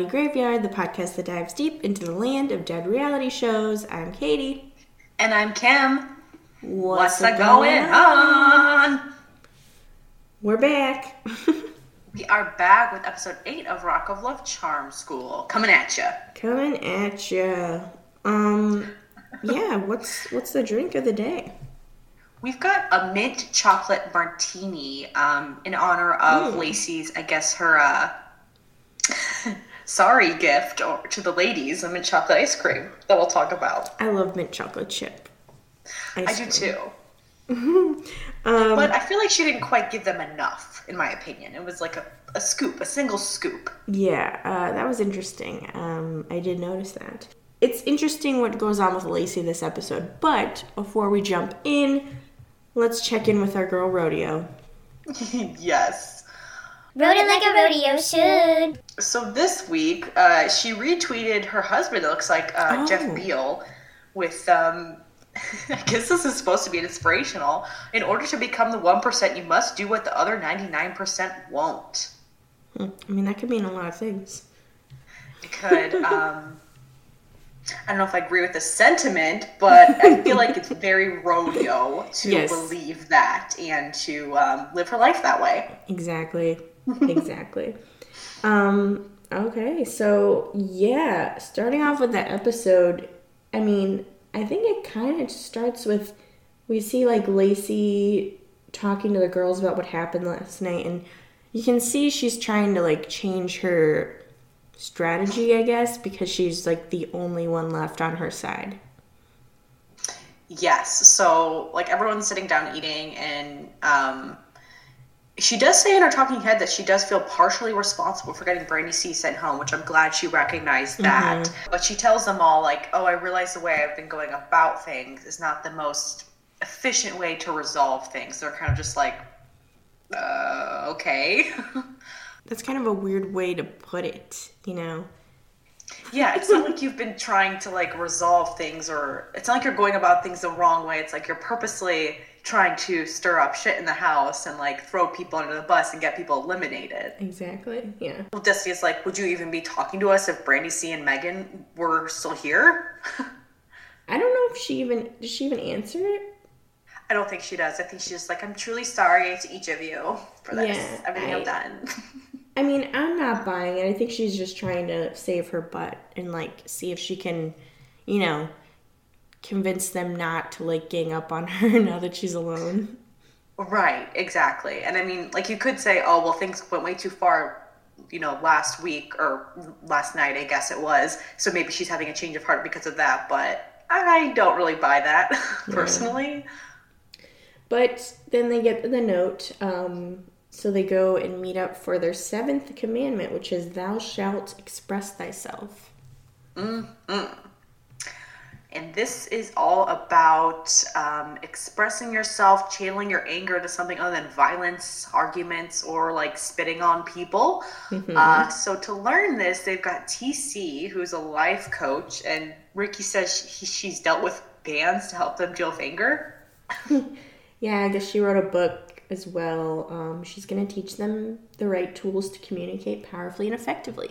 Reality Graveyard, the podcast that dives deep into the land of dead reality shows. I'm Katie. And I'm Kim. What's, What's going, going on? We're back. we are back with episode 8 of Rock of Love Charm School. Coming at you. Coming at you. Um, yeah, what's what's the drink of the day? We've got a mint chocolate martini um, in honor of mm. Lacey's, I guess, her uh, sorry gift or, to the ladies, a mint chocolate ice cream that we'll talk about. I love mint chocolate chip. I do too. um, but I feel like she didn't quite give them enough, in my opinion. It was like a, a scoop, a single scoop. Yeah, uh, that was interesting. Um, I did notice that. It's interesting what goes on with Lacey this episode, but before we jump in, Let's check in with our girl Rodeo. yes. Rode it like a rodeo should. So this week, uh, she retweeted her husband. It looks like uh, oh. Jeff Beal with. Um, I guess this is supposed to be inspirational. In order to become the one percent, you must do what the other ninety nine percent won't. Hmm. I mean, that could mean a lot of things. It could. Um, I don't know if I agree with the sentiment, but I feel like it's very rodeo to yes. believe that and to um, live her life that way. Exactly. Exactly. um, okay, so yeah, starting off with that episode, I mean, I think it kind of starts with we see like Lacey talking to the girls about what happened last night, and you can see she's trying to like change her strategy, I guess, because she's like the only one left on her side. Yes. So, like, everyone's sitting down eating, and um, she does say in her talking head that she does feel partially responsible for getting Brandy C sent home, which I'm glad she recognized that. Mm-hmm. But she tells them all, like, oh, I realize the way I've been going about things is not the most efficient way to resolve things. They're kind of just like, uh, okay. That's kind of a weird way to put it, you know? Yeah, it's not like you've been trying to like resolve things or it's not like you're going about things the wrong way. It's like you're purposely trying to stir up shit in the house and like throw people under the bus and get people eliminated. Exactly. Yeah. Well, Destiny's like, would you even be talking to us if Brandy C and Megan were still here? I don't know if she even does she even answer it? I don't think she does. I think she's just like, I'm truly sorry to each of you for this. Yeah, Everything I, have done. I mean, I'm not buying it. I think she's just trying to save her butt and like see if she can, you know, convince them not to like gang up on her now that she's alone. Right, exactly. And I mean, like you could say, oh, well, things went way too far, you know, last week or last night, I guess it was. So maybe she's having a change of heart because of that. But I don't really buy that personally. But then they get the note um, so they go and meet up for their seventh commandment, which is, Thou shalt express thyself. Mm-hmm. This is all about um, expressing yourself, channeling your anger to something other than violence, arguments, or like spitting on people. Mm-hmm. Uh, so to learn this, they've got TC, who's a life coach, and Riki says she, she's dealt with bands to help them deal with anger. yeah, I guess she wrote a book as well. Um, she's going to teach them the right tools to communicate powerfully and effectively.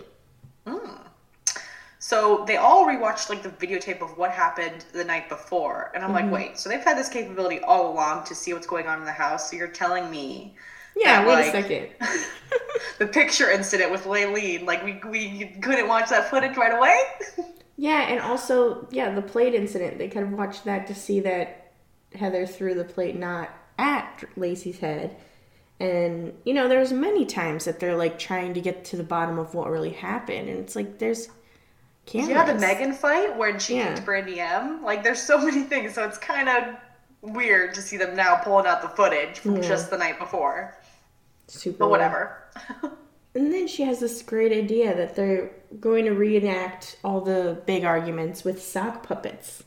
So they all rewatched like the videotape of what happened the night before, and I'm mm-hmm. like, wait, so they've had this capability all along to see what's going on in the house. So you're telling me? Yeah, that, wait like, a second. the picture incident with Laylene, like we we couldn't watch that footage right away. yeah, and also yeah, the plate incident. They kind of watched that to see that Heather threw the plate not at Lacey's head. And you know, there's many times that they're like trying to get to the bottom of what really happened, and it's like there's cameras. Yeah, the Megan fight when she yeah. kicked Brandy M. Like, there's so many things, so it's kind of weird to see them now pulling out the footage from yeah. just the night before. Super. But whatever. and then she has this great idea that they're going to reenact all the big arguments with sock puppets.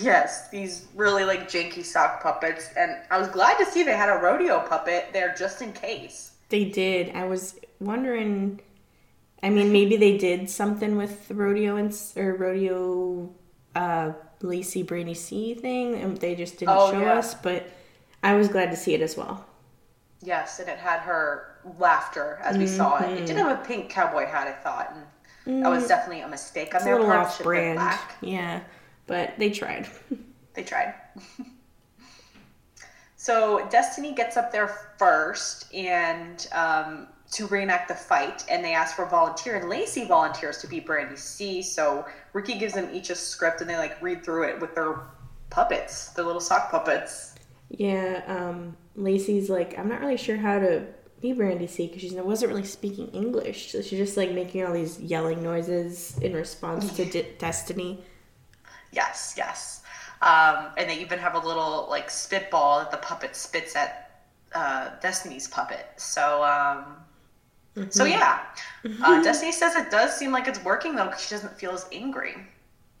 Yes, these really like janky sock puppets, and I was glad to see they had a rodeo puppet there just in case. They did. I was wondering. I mean, maybe they did something with the rodeo and or rodeo uh, Lacey Brandy C thing, and they just didn't oh, show yeah. us. But I was glad to see it as well. Yes, and it had her laughter as we saw it. It did have a pink cowboy hat, I thought, and that was definitely a mistake on It's their part. off Should have been brand. black. Yeah, but they tried. They tried. so Destiny gets up there first and um, to reenact the fight, and they ask for a volunteer, and Lacey volunteers to be Brandy C. So Riki gives them each a script, and they like read through it with their puppets, their little sock puppets. Yeah, um, Lacey's like, I'm not really sure how to be Brandy C because she wasn't really speaking English. So she's just like making all these yelling noises in response to D- Destiny. Yes, yes. Um, and they even have a little like spitball that the puppet spits at uh, Destiny's puppet. So, um, so yeah. Uh, Destiny says it does seem like it's working though because she doesn't feel as angry.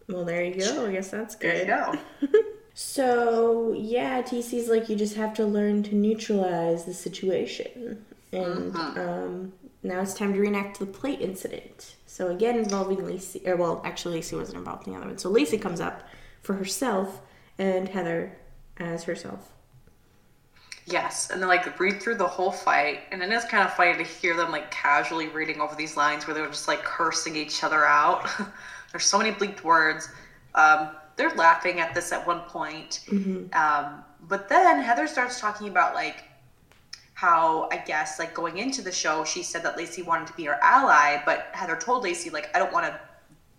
Well, there you go. I guess that's good. There you go. So, yeah, TC's like, you just have to learn to neutralize the situation. And um, now it's time to reenact the plate incident. So, again, involving Lacey, or well, actually, Lacey wasn't involved in the other one. So, Lacey comes up for herself and Heather as herself. Yes, and then like read through the whole fight, and then it is kind of funny to hear them like casually reading over these lines where they're just like cursing each other out. There's so many bleeped words. Um, they're laughing at this at one point, um, but then Heather starts talking about like how I guess like going into the show, she said that Lacey wanted to be her ally, but Heather told Lacey like I don't want to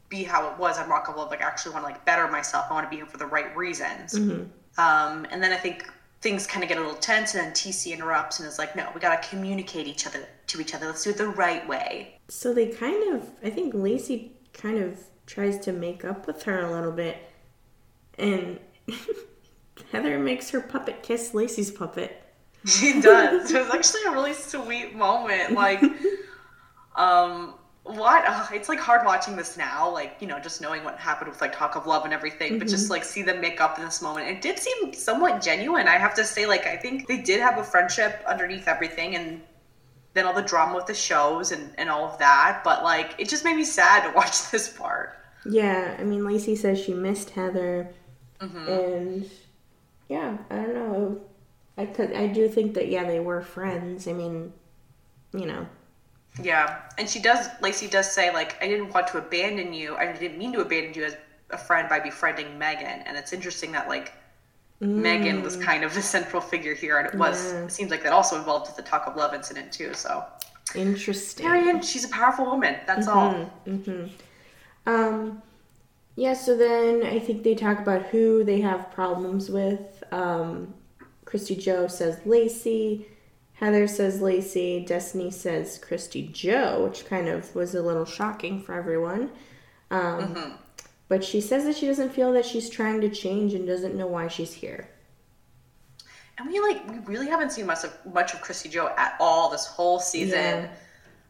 be how it was on Rock of Love. Like I actually want to like better myself. I want to be here for the right reasons. Um, and then I think things kind of get a little tense, and then TC interrupts and is like, "No, we gotta communicate each other to each other. Let's do it the right way." So, they kind of, I think Lacey kind of tries to make up with her a little bit. And Heather makes her puppet kiss Lacey's puppet. She does. it was actually a really sweet moment. Like, um, what? Ugh, it's like hard watching this now. Like, you know, just knowing what happened with like Talk of Love and everything, but just mm-hmm. like see them make up in this moment. It did seem somewhat genuine. I have to say, like, I think they did have a friendship underneath everything, and then all the drama with the shows and and all of that. But like, it just made me sad to watch this part. Yeah, I mean, Lacey says she missed Heather, mm-hmm. and yeah, I don't know. I could, I do think that yeah, they were friends. I mean, you know, Yeah, and she does. Lacey does say like, "I didn't want to abandon you. I didn't mean to abandon you as a friend by befriending Megan." And it's interesting that like Megan was kind of the central figure here, and it was. Mm. Yeah. It seems like that also involved with the talk of love incident too. So interesting. Marion, she's a powerful woman. That's all. Mm-hmm. Um, yeah. So then I think they talk about who they have problems with. Um, Christy Joe says Lacey. Heather says Lacey. Destiny says Christy Joe, which kind of was a little shocking for everyone. Um, But she says that she doesn't feel that she's trying to change and doesn't know why she's here. And we like we really haven't seen much of much of Christy Joe at all this whole season. Yeah.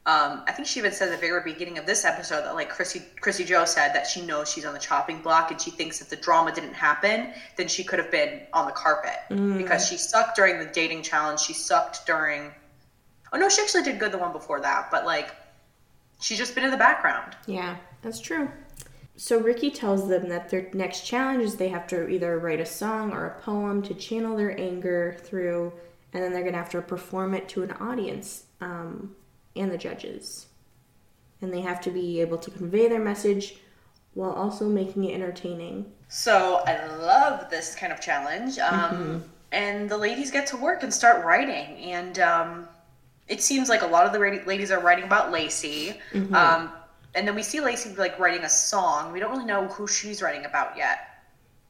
Um, I think she even said at the very beginning of this episode that like Chrissy Chrissy Joe said that she knows she's on the chopping block and she thinks if the drama didn't happen, then she could have been on the carpet because she sucked during the dating challenge. She sucked during. Oh no, she actually did good the one before that, but like she's just been in the background. Yeah, that's true. So Riki tells them that their next challenge is they have to either write a song or a poem to channel their anger through, and then they're gonna have to perform it to an audience um, and the judges. And they have to be able to convey their message while also making it entertaining. So I love this kind of challenge. Um, And the ladies get to work and start writing. And um, it seems like a lot of the ladies are writing about Lacey. Um, and then we see Lacey like writing a song. We don't really know who she's writing about yet.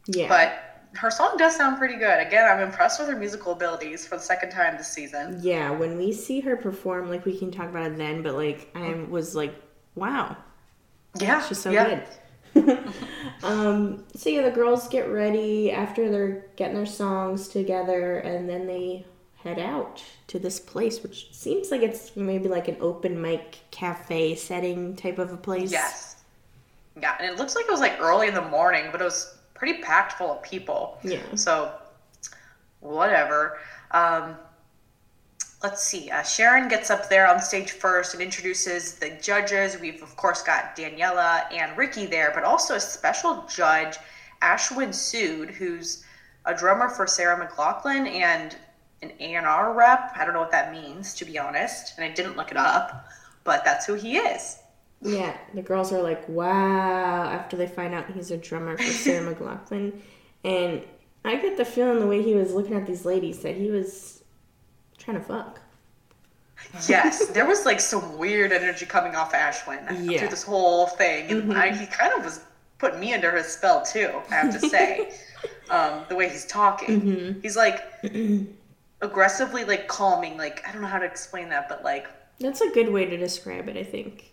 Yeah. But her song does sound pretty good. Again, I'm impressed with her musical abilities for the second time this season. yeah, when we see her perform, like we can talk about it then, but like I was like, wow, Yeah, She's so yeah. good. um, so yeah, the girls get ready after they're getting their songs together, and then they head out to this place, which seems like it's maybe like an open mic cafe setting type of a place. Yes. Yeah, and it looks like it was like early in the morning, but it was pretty packed full of people. Yeah. So, whatever. Um, let's see. Uh, Sharon gets up there on stage first and introduces the judges. We've, of course, got Daniella and Riki there, but also a special judge, Ashwin Sood, who's a drummer for Sarah McLachlan and an A&R rep. I don't know what that means, to be honest, and I didn't look it up, but that's who he is. Yeah, the girls are like, wow, after they find out he's a drummer for Sarah McLachlan. And I get the feeling the way he was looking at these ladies that he was trying to fuck. Yes, there was like some weird energy coming off Ashwin Yeah. through this whole thing, and I, he kind of was putting me under his spell too. I have to say, um, the way he's talking, he's like aggressively like calming. Like I don't know how to explain that, but like That's a good way to describe it, I think.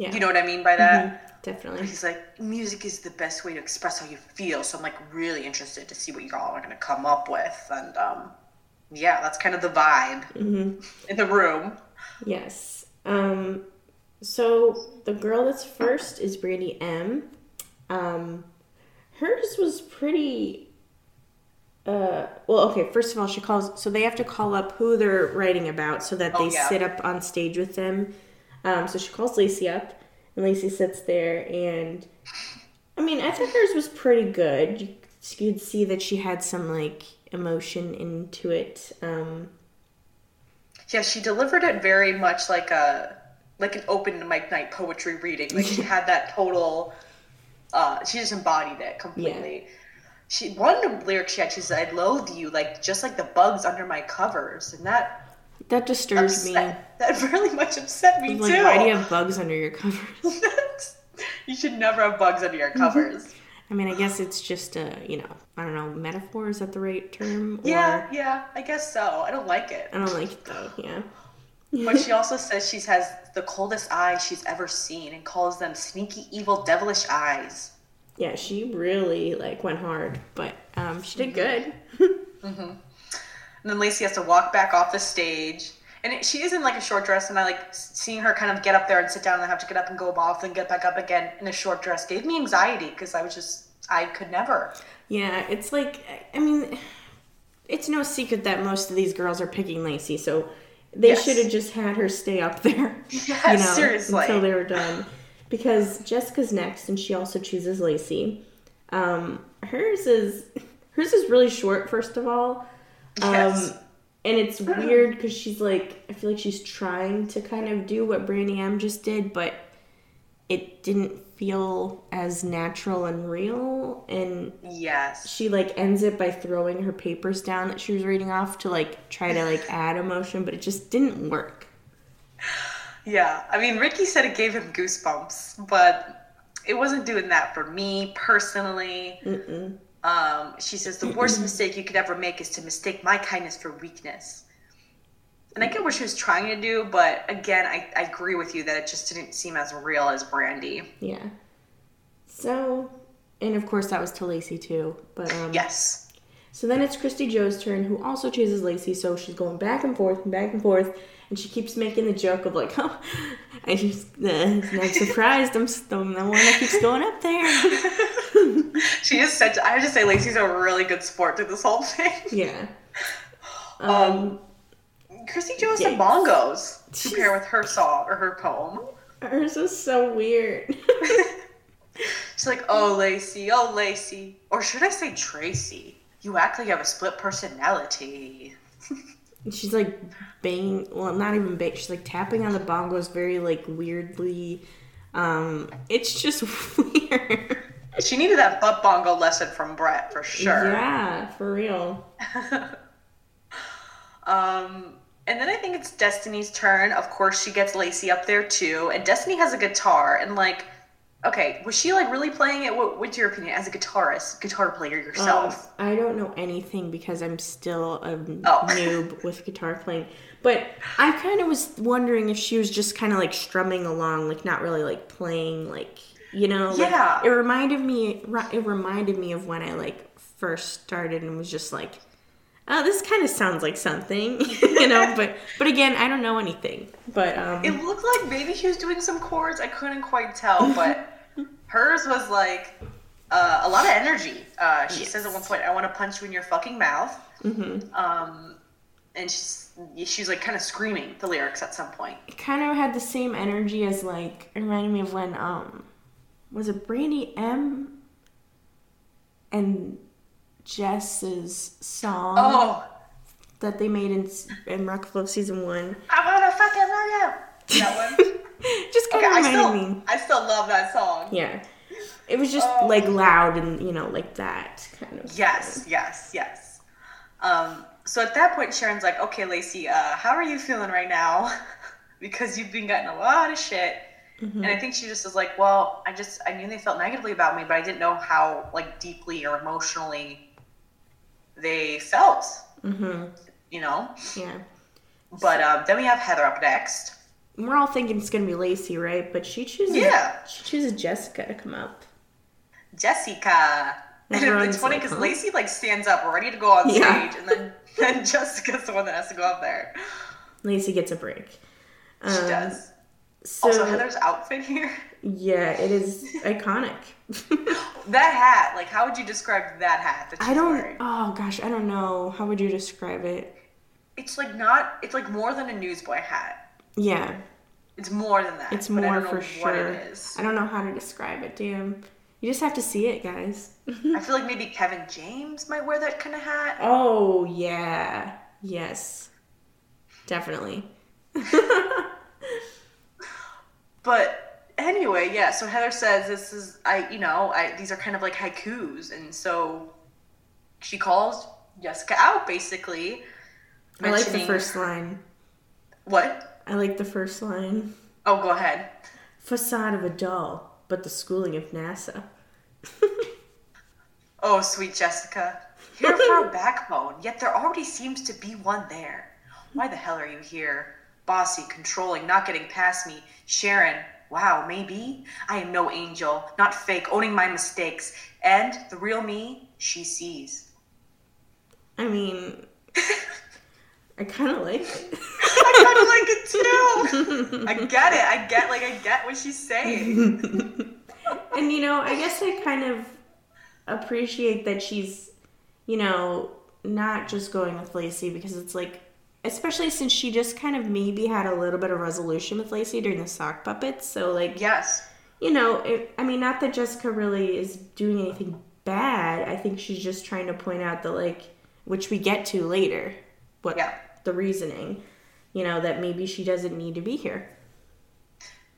Yeah, you know what I mean by that. definitely. He's like, music is the best way to express how you feel. So I'm like really interested to see what y'all are gonna come up with, and um, yeah, that's kind of the vibe in the room. Yes. Um, so the girl that's first is Brandy M. Um, hers was pretty. Uh, well, okay. First of all, she calls. So they have to call up who they're writing about, so that they Oh, yeah. sit up on stage with them. Um, so she calls Lacey up, and Lacey sits there, and I mean, I thought hers was pretty good. You could see that she had some like emotion into it. Um, Yeah, she delivered it very much like a like an open mic night poetry reading. Like she had that total. Uh, she just embodied it completely. She one lyric she had. She said, "I loathe you like just like the bugs under my covers," and that that disturbs me. that really much upset me Like, too. why do you have bugs under your covers? you should never have bugs under your mm-hmm. covers. I mean, I guess it's just a, you know, I don't know, metaphor. Is that the right term? Or, Yeah, yeah, I guess so. I don't like it. I don't like it though. Yeah. But she also says she has the coldest eyes she's ever seen and calls them sneaky, evil, devilish eyes. Yeah, she really like went hard, but um, she did mm-hmm. good. Mm-hmm. And then Lacey has to walk back off the stage. And it, she is in like a short dress, and I like seeing her kind of get up there and sit down and have to get up and go off and get back up again in a short dress gave me anxiety because I was just, I could never. yeah, it's like, I mean, it's no secret that most of these girls are picking Lacey, so they Yes. should have just had her stay up there. Yes, seriously. Until they were done. Because Jessica's next, and she also chooses Lacey. Um, hers is hers is really short, first of all. Um, Yes. and it's weird because she's like, I feel like she's trying to kind of do what Brandy M just did, but it didn't feel as natural and real. And Yes. she like ends it by throwing her papers down that she was reading off to like try to like add emotion, but it just didn't work. Yeah. I mean, Riki said it gave him goosebumps, but it wasn't doing that for me personally. Um, she says the worst mistake you could ever make is to mistake my kindness for weakness. And I get what she was trying to do, but again, I, I agree with you that it just didn't seem as real as Brandy. Yeah. So, and of course that was to Lacey too. But um, Yes. So then it's Christy Joe's turn, who also chooses Lacey. So she's going back and forth and back and forth, and she keeps making the joke of like, "Oh, I just uh, I'm surprised. I'm, I'm the one that keeps going up there." She is such, I have to say, Lacey's a really good sport through this whole thing. yeah. Um, Chrissy Joe has some bongos to pair with her song or her poem. Hers was so weird. She's like, oh, Lacey, oh, Lacey. Or should I say Tracy? You act like you have a split personality. She's like banging. Well, not even bang. She's like tapping on the bongos very like weirdly. Um, it's just weird. She needed that butt bongo lesson from Brett for sure. Yeah, for real. Um, and then I think it's Destiny's turn. Of course, she gets Lacey up there too. And Destiny has a guitar. And like, okay, was she like really playing it? What, what's your opinion as a guitarist, guitar player yourself? Um, I don't know anything because I'm still a Oh. noob with guitar playing. But I kind of was wondering if she was just kind of like strumming along, like not really like playing, like you know. like, Yeah. it reminded me. It reminded me of when I like first started and was just like, oh, this kind of sounds like something, you know. But but again, I don't know anything. But um, It looked like maybe she was doing some chords. I couldn't quite tell, but hers was like uh, a lot of energy. Uh, she says at one point, "I want to punch you in your fucking mouth." Mm-hmm. Um, and she's she's like kind of screaming the lyrics at some point. it kind of had the same energy as like it reminded me of when um was it Brandy M and Jess's song Oh, that they made in in Rock of Love season one. I wanna fucking love you. That one. Just kind Okay, of I still, me. I still love that song. Yeah, it was just Oh. like loud and you know like that kind of. Yes, yes, yes. Um, so at that point, Sharon's like, "Okay, Lacey, uh, how are you feeling right now? because you've been getting a lot of shit." Mm-hmm. And I think she just was like, "Well, I just I knew they felt negatively about me, but I didn't know how like deeply or emotionally they felt." hmm You know. Yeah. But um, then we have Heather up next. We're all thinking it's gonna be Lacey, right? But she chooses. Yeah. She chooses Jessica to come up. Jessica. And it's funny like, because huh? Lacey like stands up ready to go on Yeah. stage, and then then Jessica's the one that has to go up there. Lacey gets a break. She Um, does. So Also, Heather's outfit here. yeah, it is iconic. That hat, like, how would you describe that hat that I don't. wearing? Oh gosh, I don't know. How would you describe it? It's like not. It's like more than a newsboy hat. Yeah, It's more than that. it's more don't know for what sure. it is. I don't know how to describe it. Damn, you just have to see it, guys. I feel like maybe Kevin James might wear that kind of hat. oh yeah, yes, definitely. But anyway, yeah. So Heather says this is I. You know, I these are kind of like haikus, and so she calls Jessica out basically. I like the first line. What? I like the first line. Oh, go ahead. Facade of a doll, but the schooling of NASA. Oh, sweet Jessica. Here for a backbone, yet there already seems to be one there. Why the hell are you here? Bossy, controlling, not getting past me. Sharon, wow, maybe? I am no angel, not fake, owning my mistakes. And the real me, she sees. I mean, I kind of like it. I kind of like it too. I get it. I get, like, I get what she's saying. and you know, I guess I kind of appreciate that she's, you know, not just going with Lacey because it's like, especially since she just kind of maybe had a little bit of resolution with Lacey during the sock puppets. So like, Yes. you know, it, I mean, not that Jessica really is doing anything bad. I think she's just trying to point out that like, which we get to later, what Yeah. the reasoning, you know, that maybe she doesn't need to be here.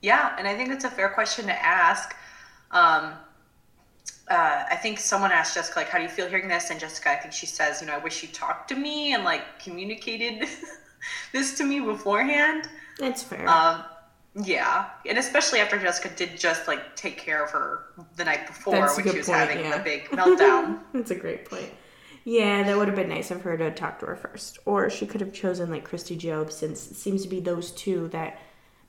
Yeah, and I think it's a fair question to ask. Um, uh, I think someone asked Jessica, like, how do you feel hearing this? And Jessica, I think she says, you know, I wish you talked to me and like communicated this to me beforehand. That's fair. Um, yeah, and especially after Jessica did just like take care of her the night before That's when she was point, having yeah. the big meltdown. That's a great point. Yeah, that would have been nice of her to talk to her first. Or she could have chosen like Christy Joe since it seems to be those two that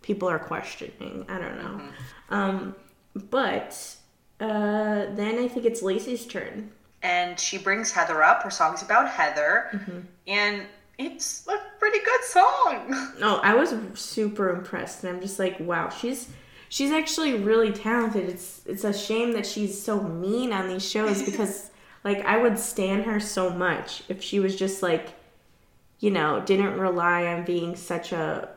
people are questioning. I don't know. Um, but uh, then I think it's Lacey's turn. and she brings Heather up. Her song's about Heather, Mm-hmm. and it's a pretty good song. Oh, I was super impressed, and I'm just like, wow, she's she's actually really talented. It's it's a shame that she's so mean on these shows because like I would stand her so much if she was just like, you know, didn't rely on being such a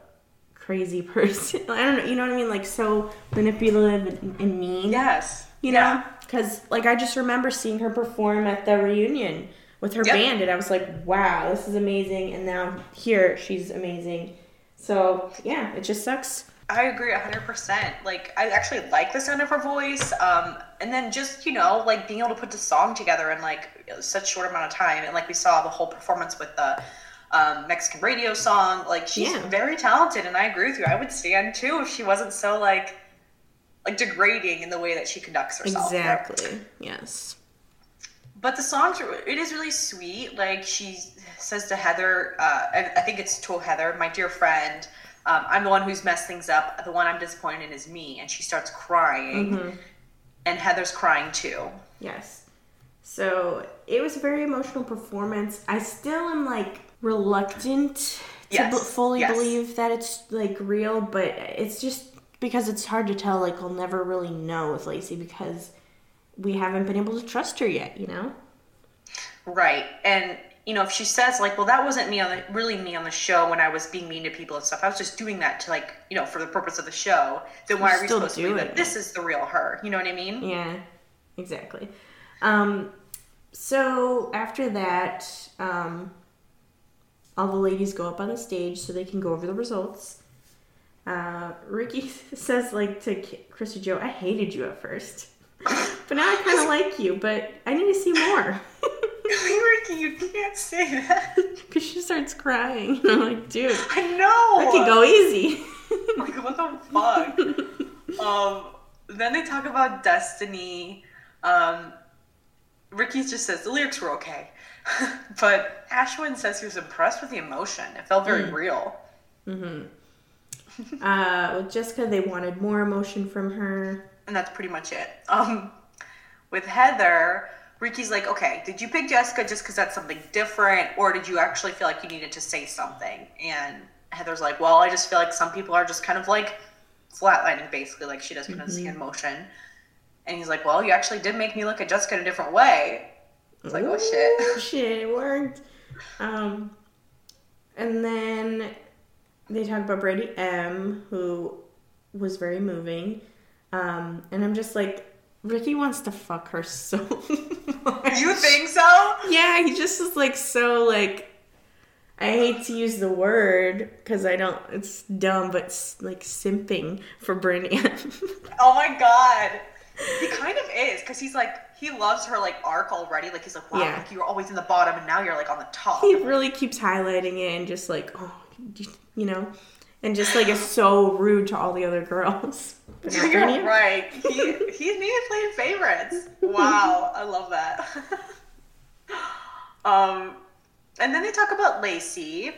crazy person. I don't know, you know what I mean? Like so manipulative and mean. Yes. You know, because like I just remember seeing her perform at the reunion with her Yep. band, and I was like, "Wow, this is amazing!" And now here, she's amazing. So yeah, it just sucks. I agree 100%. Like, I actually like the sound of her voice. Um, and then just, you know, like being able to put the song together in like such short amount of time. And like we saw the whole performance with the um, Mexican radio song. Like, she's Yeah. very talented. And I agree with you. I would stand too if she wasn't so like, like degrading in the way that she conducts herself. Exactly. Yes. But the songs, it is really sweet. Like she says to Heather, uh, I, think it's to Heather, my dear friend, um, I'm the one who's messed things up. The one I'm disappointed in is me. And she starts crying. And Heather's crying too. Yes. So it was a very emotional performance. I still am like reluctant to Yes, b- fully yes. believe that it's like real, but it's just because it's hard to tell. Like we'll never really know with Lacey because we haven't been able to trust her yet. You know. Right. And, you know, if she says, like, well, that wasn't me on the, really me on the show when I was being mean to people and stuff, I was just doing that to, like, you know, for the purpose of the show, then why You're are we still supposed to believe doing that this is the real her? You know what I mean? Yeah, exactly. Um, so after that, um, all the ladies go up on the stage so they can go over the results. Uh, Riki says like to Chrissy Joe, I hated you at first, but now I kind of like you, but I need to see more. Riki, you can't say that. Because she starts crying. I'm like, dude, I know. I Riki, go easy. like what the fuck um then they talk about destiny um riki just says the lyrics were okay but ashwin says he was impressed with the emotion it felt very real uh, with Jessica, they wanted more emotion from her. and that's pretty much it. Um with heather riki's like okay did you pick jessica just because that's something different or did you actually feel like you needed to say something? And heather's like well i just feel like some people are just kind of like flatlining basically like she doesn't even see emotion and he's like well you actually did make me look at jessica in a different way. It's like oh shit. Shit, it worked. Um, and then they talk about Brandy M, who was very moving. Um, and I'm just like, Riki wants to fuck her so much. you think so Yeah, he just is like so like. I hate to use the word because I don't. It's dumb, but s- like simping for Brandy M. oh my god he kind of is because he's like he loves her like arc already like he's like wow Yeah. like you were always in the bottom and now you're like on the top he really keeps highlighting it and just like oh you know and just like is so rude to all the other girls You're right. He he's me playing favorites. Wow, I love that. um, and then they talk about Lacey,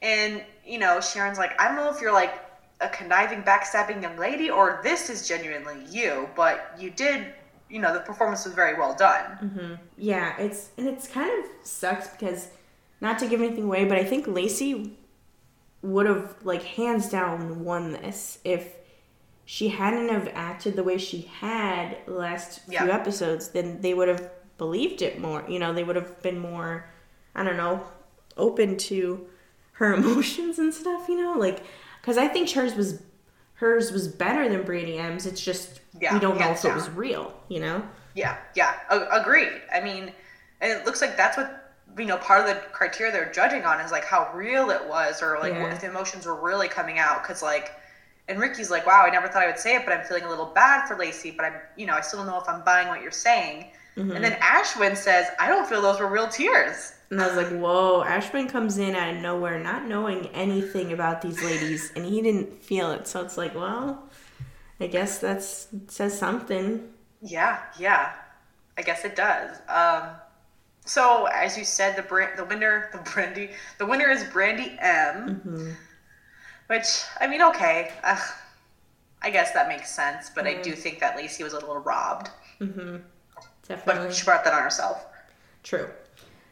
and you know Sharon's like, I don't know if you're like a conniving, backstabbing young lady, or this is genuinely you, but you did. You know, the performance was very well done. yeah it's and it's kind of sucks because not to give anything away but i think lacey would have like hands down won this if she hadn't have acted the way she had last few episodes then they would have believed it more you know they would have been more i don't know open to her emotions and stuff you know like because i think hers was hers was better than brandy m's it's just Yeah, we don't know if it was real you know Yeah, yeah, a- agreed. I mean, and it looks like that's what you know. Part of the criteria they're judging on is like how real it was, or like what if the emotions were really coming out. Because like, and Riki's like, "Wow, I never thought I would say it, but I'm feeling a little bad for Lacey, but I'm, you know, I still don't know if I'm buying what you're saying." Mm-hmm. And then Ashwin says, "I don't feel those were real tears." And I was like, whoa, ashwin comes in out of nowhere, not knowing anything about these ladies, and he didn't feel it. So it's like, well, I guess that's says something. Yeah, yeah, I guess it does. Um, so as you said, the brand, the winner, the brandy, the winner is Brandy M. Mm-hmm. Which I mean, okay, Ugh, I guess that makes sense. But I do mm-hmm. think that Lacey was a little robbed, mm-hmm. Definitely but she brought that on herself. true.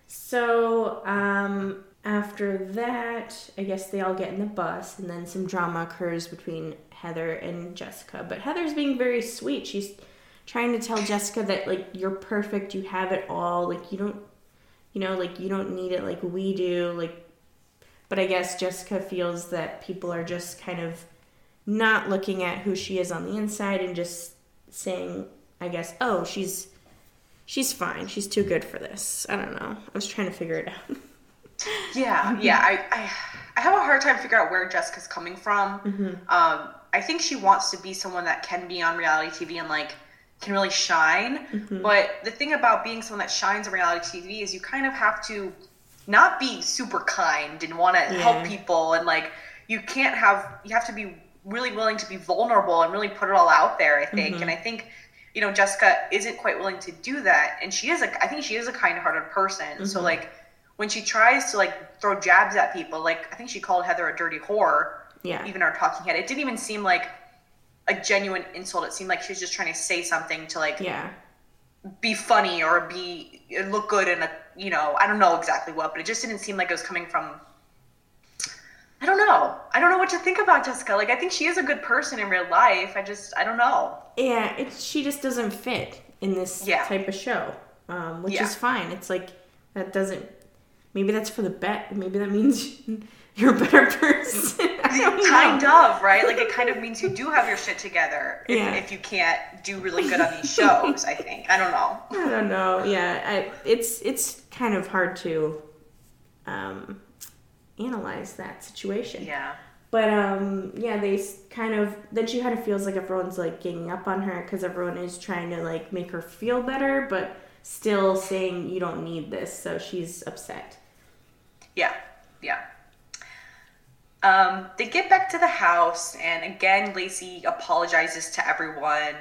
So um, after that, I guess they all get in the bus, and then some drama occurs between Heather and Jessica. But Heather's being very sweet. She's trying to tell Jessica that like you're perfect, you have it all, like you don't, you know, like you don't need it like we do, like. But I guess Jessica feels that people are just kind of not looking at who she is on the inside and just saying, I guess, oh, she's she's fine. She's too good for this. I don't know. I was trying to figure it out. Yeah, yeah. I, I, I have a hard time figuring out where Jessica's coming from. Um, I think she wants to be someone that can be on reality TV and like can really shine. Mm-hmm. But the thing about being someone that shines on reality TV is you kind of have to not be super kind and want to Yeah. help people and like you can't have you have to be really willing to be vulnerable and really put it all out there. I think, mm-hmm. and I think. You know, Jessica isn't quite willing to do that, and she is a. I think she is a kind-hearted person. So, mm-hmm. like, when she tries to like throw jabs at people, like I think she called Heather a dirty whore. Yeah. Even our talking head, it didn't even seem like a genuine insult. It seemed like she was just trying to say something to like Yeah. be funny or be look good in a you know I don't know exactly what, but it just didn't seem like it was coming from. I don't know. I don't know what to think about Jessica. Like I think she is a good person in real life. I just I don't know. Yeah, it's she just doesn't fit in this Yeah. type of show, um, which Yeah. is fine. It's like that doesn't. Maybe that's for the bet. Maybe that means you're a better person. I don't know. kind of right like it kind of means you do have your shit together if, Yeah. if you can't do really good on these shows i think i don't know I don't know. Yeah, I, it's it's kind of hard to, um, analyze that situation. Yeah. But um, yeah, they kind of then she kind of feels like everyone's like ganging up on her because everyone is trying to like make her feel better, but still saying you don't need this, so she's upset. Yeah, yeah. Um, they get back to the house, and again, Lacey apologizes to everyone.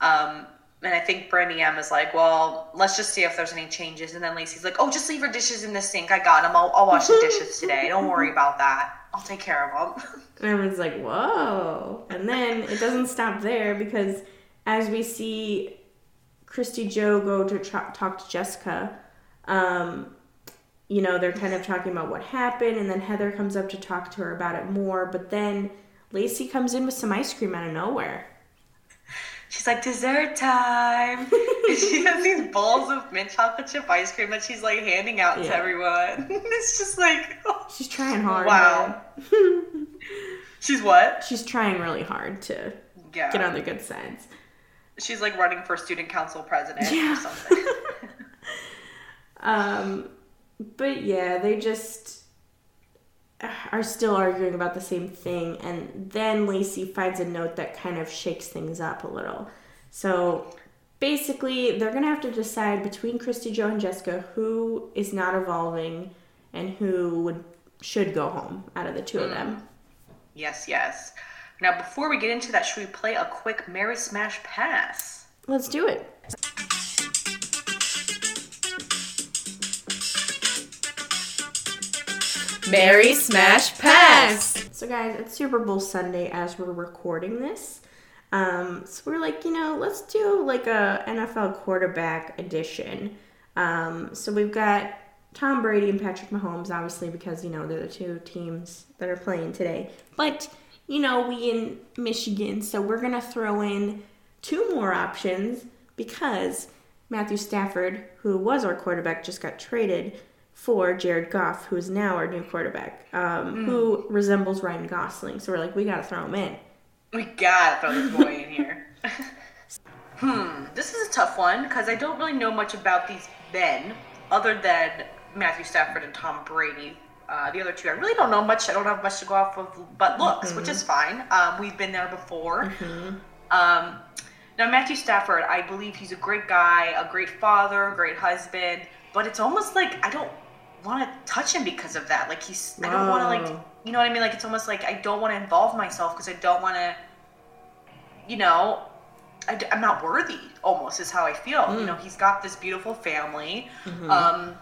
Um, and I think Brandy M is like, "Well, let's just see if there's any changes." And then Lacey's like, "Oh, just leave her dishes in the sink. I got them. I'll, I'll wash the dishes today. Don't worry about that. I'll take care of them." And everyone's like, whoa. And then it doesn't stop there because as we see Christy Joe go to tra- talk to Jessica, um, you know, they're kind of talking about what happened, and then Heather comes up to talk to her about it more, but then Lacey comes in with some ice cream out of nowhere. She's like, "Dessert time!" she has these balls of mint chocolate chip ice cream that she's like handing out Yeah. to everyone. it's just like, She's trying hard. Wow. she's what? She's trying really hard to Yeah. get on the good sides. She's like running for student council president Yeah. or something. Um, but yeah, they just uh, are still arguing about the same thing, and then Lacey finds a note that kind of shakes things up a little. So basically, they're gonna have to decide between Christy, Joe, and Jessica who is not evolving and who would should go home out of the two of hmm. them. yes, yes. Now, before we get into that, should we play a quick Marry Smash Pass? Let's do it. Marry Smash Pass. So, guys, it's Super Bowl Sunday as we're recording this. Um, so we're like, you know, let's do like a NFL quarterback edition. Um, so we've got Tom Brady and Patrick Mahomes, obviously, because you know they're the two teams that are playing today. But you know, we in Michigan, so we're gonna throw in two more options because Matthew Stafford, who was our quarterback, just got traded for Jared Goff, who is now our new quarterback, um, who resembles Ryan Gosling. So we're like, we gotta throw him in. We gotta throw this boy in here. hmm, this is a tough one because I don't really know much about these men other than Matthew Stafford and Tom Brady. Uh, the other two, I really don't know much. I don't have much to go off of, but looks, which is fine. Um, we've been there before. Um, now, Matthew Stafford, I believe he's a great guy, a great father, a great husband, but it's almost like I don't want to touch him because of that. Like he's, I don't want to like, you know what I mean? Like it's almost like I don't want to involve myself because I don't want to, you know, I, am not worthy. Almost is how I feel. You know, he's got this beautiful family. Um,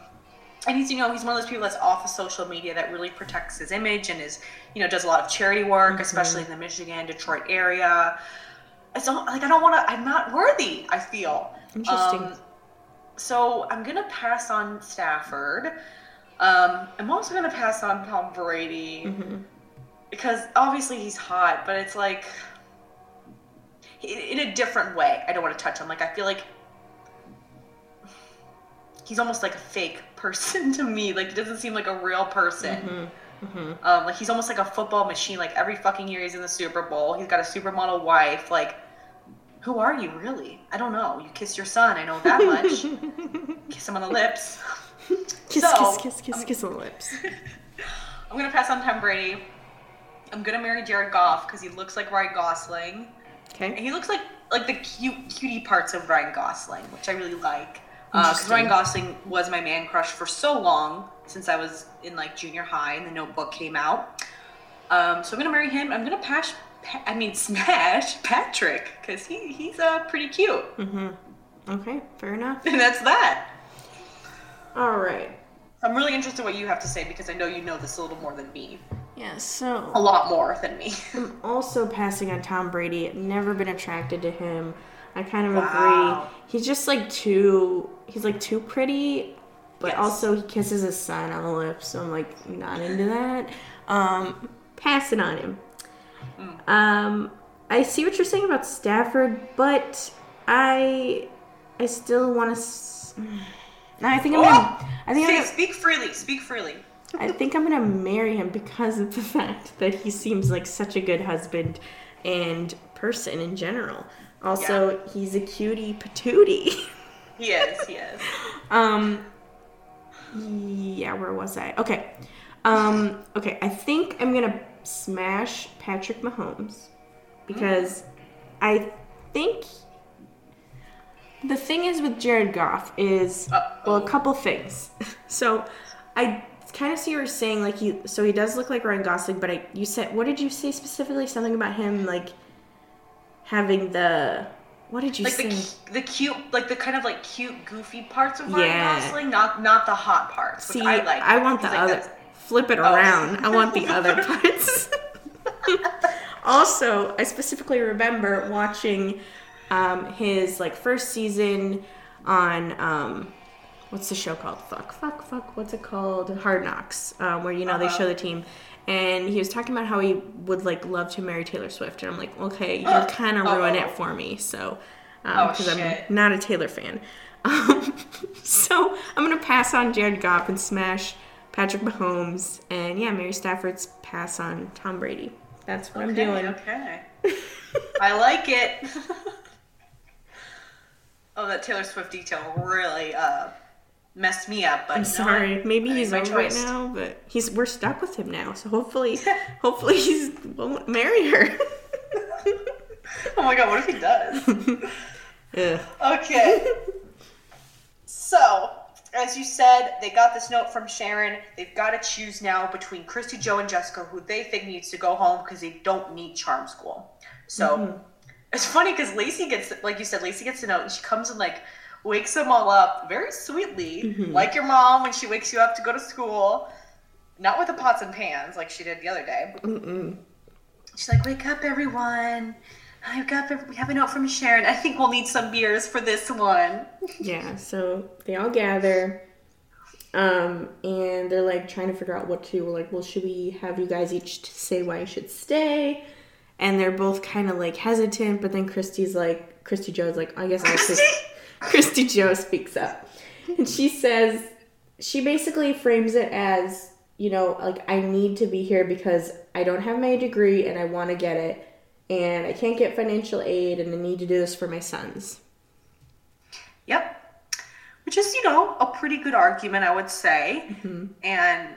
and he's you know he's one of those people that's off of social media that really protects his image and is you know does a lot of charity work especially in the michigan detroit area it's all, like i don't want to i'm not worthy i feel Interesting. Um, so i'm gonna pass on stafford um, i'm also gonna pass on tom brady because obviously he's hot but it's like in a different way i don't want to touch him like i feel like he's almost like a fake person to me. Like he doesn't seem like a real person. Um, like he's almost like a football machine. Like every fucking year he's in the Super Bowl. He's got a supermodel wife. Like, who are you really? I don't know. You kiss your son. I know that much. kiss him on the lips. Kiss, So, kiss, kiss, kiss, kiss on the lips. I'm gonna pass on Tom Brady. I'm gonna marry Jared Goff because he looks like Ryan Gosling. And Okay. he looks like like the cute cutie parts of Ryan Gosling, which I really like. Because Interesting. Ryan Gosling was my man crush for so long since I was in like junior high and the Notebook came out. Um, so I'm gonna marry him. I'm gonna pass. Pa- I mean, smash Patrick because he he's uh, pretty cute. Mm-hmm. Okay, fair enough. And that's that. All right. I'm really interested what you have to say because I know you know this a little more than me. Yeah, so A lot more than me. I'm also passing on Tom Brady. I've never been attracted to him. I kind of Wow. agree. He's just like too. He's like too pretty, but Yes. also he kisses his son on the lips. So I'm like not into that. Um, passing on him. Um, I see what you're saying about Stafford, but I, I still want to. S- I think I'm gonna. I think I'm gonna, speak freely. Speak freely. I think I'm gonna marry him because of the fact that he seems like such a good husband and person in general. Also, he's a cutie patootie. He is. um, yeah, where was I? Okay. Um, okay, I think I'm gonna smash Patrick Mahomes because I think the thing is with Jared Goff is well a couple things. So I kind of see what you're saying, like you. So he does look like Ryan Gosling, but I you said what did you say specifically? Something about him like having the what did you Like say? the the cute, like the kind of like cute, goofy parts of Ryan Yeah. Gosling, not not the hot parts. See, I like. I want the like other. that's- Flip it Oh. around. I want the other parts. also, I specifically remember watching um, his like first season on um, what's the show called? Fuck, fuck, fuck. What's it called? Hard Knocks, um, where you know they Uh-huh. show the team. And he was talking about how he would like love to marry Taylor Swift, and I'm like, okay, you're kind of ruin it for me. So, Oh, because I'm not a Taylor fan. Um, so I'm gonna pass on Jared Goff and smash Patrick Mahomes, and yeah, marry Stafford's pass on Tom Brady. That's what I'm doing. okay. I like it. oh, that Taylor Swift detail really uh, messed me up. But I'm sorry. Maybe he's over it choice. now, but he's we're stuck with him now. So hopefully, hopefully he's won't marry her. Oh my god, what if he does? Okay. so, as you said, they got this note from Sharon. They've got to choose now between Christy, Joe, and Jessica, who they think needs to go home because they don't need charm school. So, it's funny because Lacey gets, like you said, Lacey gets a note and she comes and like wakes them all up very sweetly, like your mom when she wakes you up to go to school. Not with the pots and pans like she did the other day. Mm-mm. She's like, "Wake up, everyone! I've got we have a note from Sharon. I think we'll need some beers for this one." Yeah, so they all gather, um, and they're like trying to figure out what to do. We're like, well, should we have you guys each say why you should stay? And they're both kind of like hesitant, but then Christy's like, Christy Joe's like, I guess I'll Christy? Christy Joe speaks up, and she says, she basically frames it as, you know, like I need to be here because I don't have my degree and I want to get it, and I can't get financial aid, and I need to do this for my sons. Yep. Which is, you know, a pretty good argument, I would say. Mm-hmm. And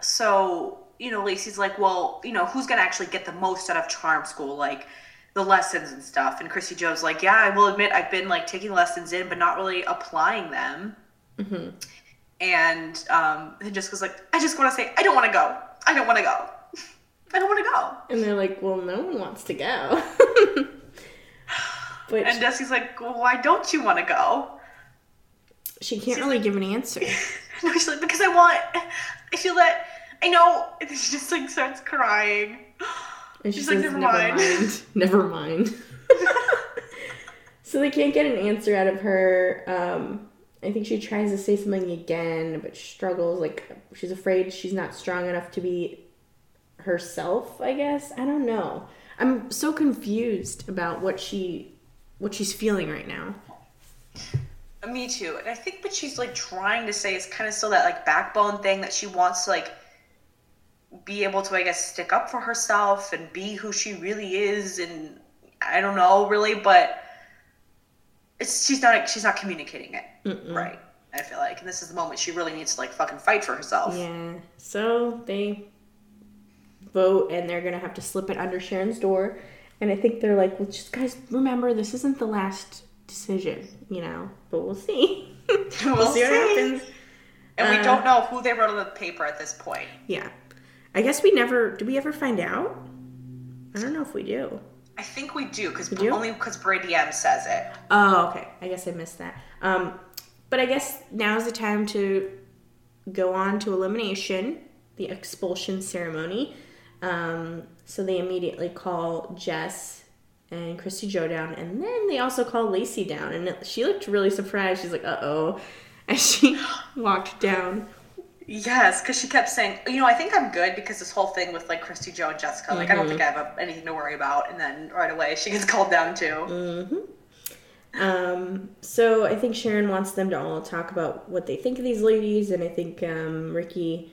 so, you know, Lacey's like, well, you know, who's going to actually get the most out of charm school? Like, the lessons and stuff. And Christy Joe's like, yeah, I will admit I've been like taking lessons in, but not really applying them. And um, and Jessica's like, I just want to say, I don't want to go. I don't want to go. I don't want to go. And they're like, well, no one wants to go. but And Jesse's like, well, why don't you want to go? she can't really give an answer. No, she's like, because I want, I feel that, I know. And she just like starts crying. And she She's like, never, "Never mind. mind." Never mind. so they can't get an answer out of her. Um, I think she tries to say something again, but struggles. Like, she's afraid she's not strong enough to be herself, I guess. I don't know. I'm so confused about what she what she's feeling right now. Me too. And I think what she's like trying to say is kind of still that like backbone thing that she wants to like be able to, I guess, stick up for herself and be who she really is. And I don't know really, but it's she's not she's not communicating it right. I feel like, and this is the moment she really needs to like fucking fight for herself. Yeah. So they vote and they're gonna have to slip it under Sharon's door. And I think they're like, well, just guys, remember this isn't the last decision, you know. But we'll see. we'll, We'll see what see. happens. And we Uh, don't know who they wrote on the paper at this point. Yeah. I guess we never. Did we ever find out? I don't know if we do. I think we do because do? only because Brandy M says it. Oh, okay. I guess I missed that. Um, but I guess now's the time to go on to elimination, the expulsion ceremony. Um, so they immediately call Jess and Christy Joe down, and then they also call Lacey down. And she looked really surprised. She's like, "Uh oh," as she walked down. Yes, because she kept saying, you know, I think I'm good because this whole thing with like Christy, Joe, and Jessica, like I don't think I have a, anything to worry about. And then right away she gets called down too. Um, so I think Sharon wants them to all talk about what they think of these ladies, and I think um, Riki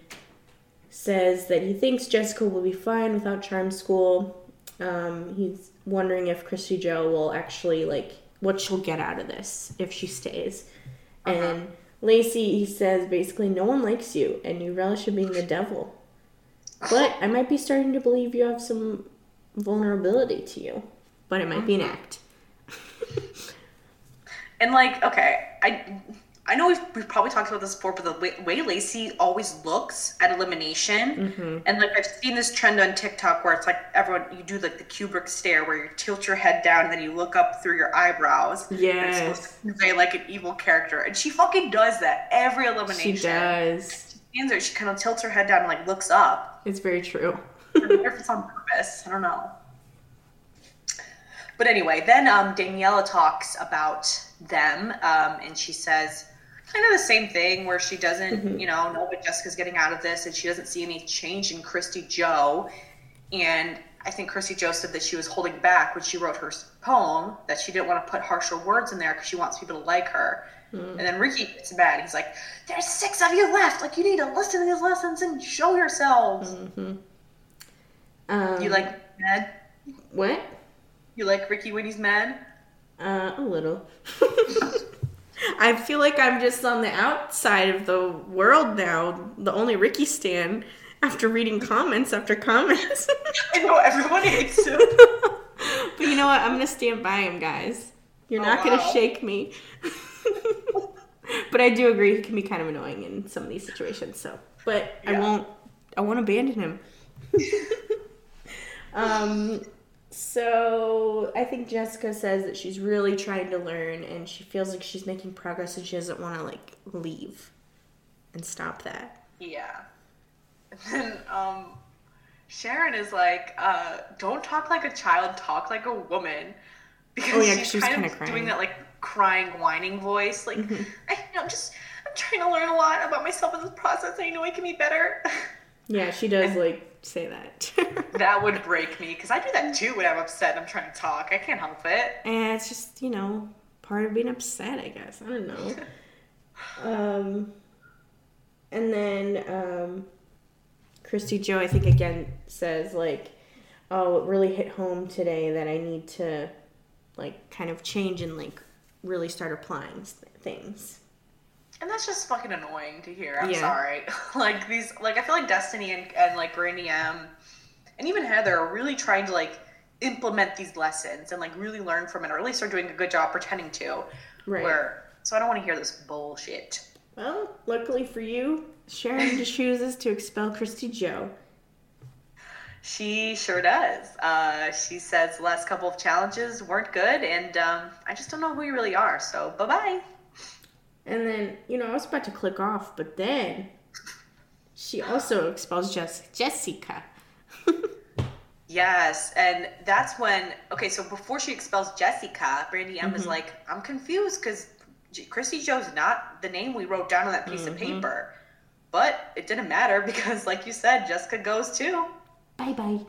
says that he thinks Jessica will be fine without charm school. Um, he's wondering if Christy Joe will actually like what she'll get out of this if she stays. And Lacey, he says basically, no one likes you, and you relish in being the devil. But I might be starting to believe you have some vulnerability to you. But it might be an act. And like, okay, I I know we've, we've probably talked about this before, but the way, way Lacey always looks at elimination, and like I've seen this trend on TikTok where it's like everyone you do like the Kubrick stare where you tilt your head down and then you look up through your eyebrows. Yeah, it's supposed to convey like an evil character, and she fucking does that every elimination. She does. She Stands there, she kind of tilts her head down and like looks up. It's very true. I wonder if it's on purpose. I don't know. But anyway, then um, Daniella talks about them, um, and she says kind of the same thing where she doesn't, you know, know what Jessica's getting out of this, and she doesn't see any change in Christy Joe. And I think Christy Joe said that she was holding back when she wrote her poem, that she didn't want to put harsher words in there because she wants people to like her. And then Riki gets mad. He's like, "There's six of you left. Like, you need to listen to these lessons and show yourselves." Um, You like mad? what? You like Riki when he's mad? Uh, a little. I feel like I'm just on the outside of the world now, the only Riki stan after reading comments after comments. I know everyone hates him. but you know what? I'm gonna stand by him, guys. You're Oh, not gonna wow. shake me. but I do agree he can be kind of annoying in some of these situations. So, but I won't. I won't abandon him. um. So I think Jessica says that she's really trying to learn, and she feels like she's making progress, and she doesn't want to like leave and stop that. yeah. And then um, Sharon is like, uh, "Don't talk like a child. Talk like a woman." Because Oh, yeah, she's she was kind of doing that like crying, whining voice. Like, I, I'm just, I'm trying to learn a lot about myself in this process. I know I can be better. Yeah, she does like say that. that would break me because I do that too when I'm upset and I'm trying to talk. I can't help it. And it's just, you know, part of being upset, I guess. I don't know. um, and then um, Christy Joe, I think, again says, like, oh, it really hit home today that I need to, like, kind of change and, like, really start applying things. And that's just fucking annoying to hear. I'm Yeah. sorry. like these, like I feel like Destiny and, and like Brandy M, and even Heather are really trying to like implement these lessons and like really learn from it, or at least are doing a good job pretending to. Right. Where so I don't want to hear this bullshit. Well, luckily for you, Sharon just chooses to expel Christy Joe. She sure does. Uh, she says the last couple of challenges weren't good, and um, I just don't know who you really are. So bye bye. And then, you know, I was about to click off, but then she also expels Jess- Jessica. Yes, and that's when okay. So before she expels Jessica, Brandy M Mm-hmm. is like, "I'm confused because Christy Joe's not the name we wrote down on that piece of Mm-hmm. paper." But it didn't matter because, like you said, Jessica goes too. bye bye.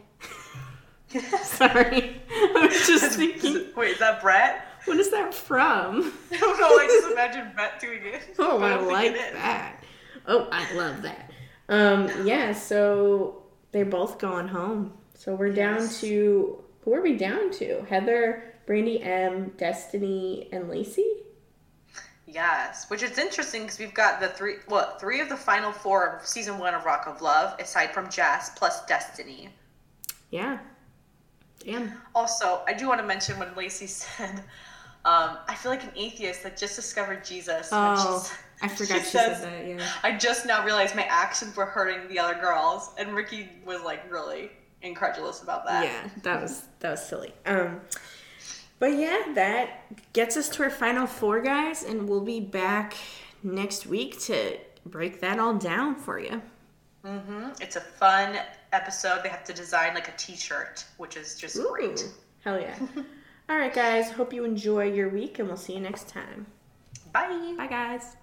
Sorry. I was just thinking, Wait, is that Bret? What is that from? I don't know. I just imagine Bret doing it. Oh, but I like that. Oh, I love that. Um, yeah, so they're both going home. So we're down to who are we down to? Heather, Brandy M, Destiny, and Lacey? Yes, which is interesting because we've got the three, what, three of the final four of season one of Rock of Love, aside from Jess, plus Destiny. Yeah. Damn. Also, I do want to mention when Lacey said, um, I feel like an atheist that just discovered Jesus. Oh, I forgot she, says, said that, yeah. I just now realized my actions were hurting the other girls. And Riki was like really incredulous about that. Yeah, that was that was silly. Um, but yeah, that gets us to our final four guys, and we'll be back next week to break that all down for you. hmm It's a fun episode. They have to design like a t shirt, which is just great. Hell yeah! all right, guys. Hope you enjoy your week, and we'll see you next time. Bye. Bye, guys.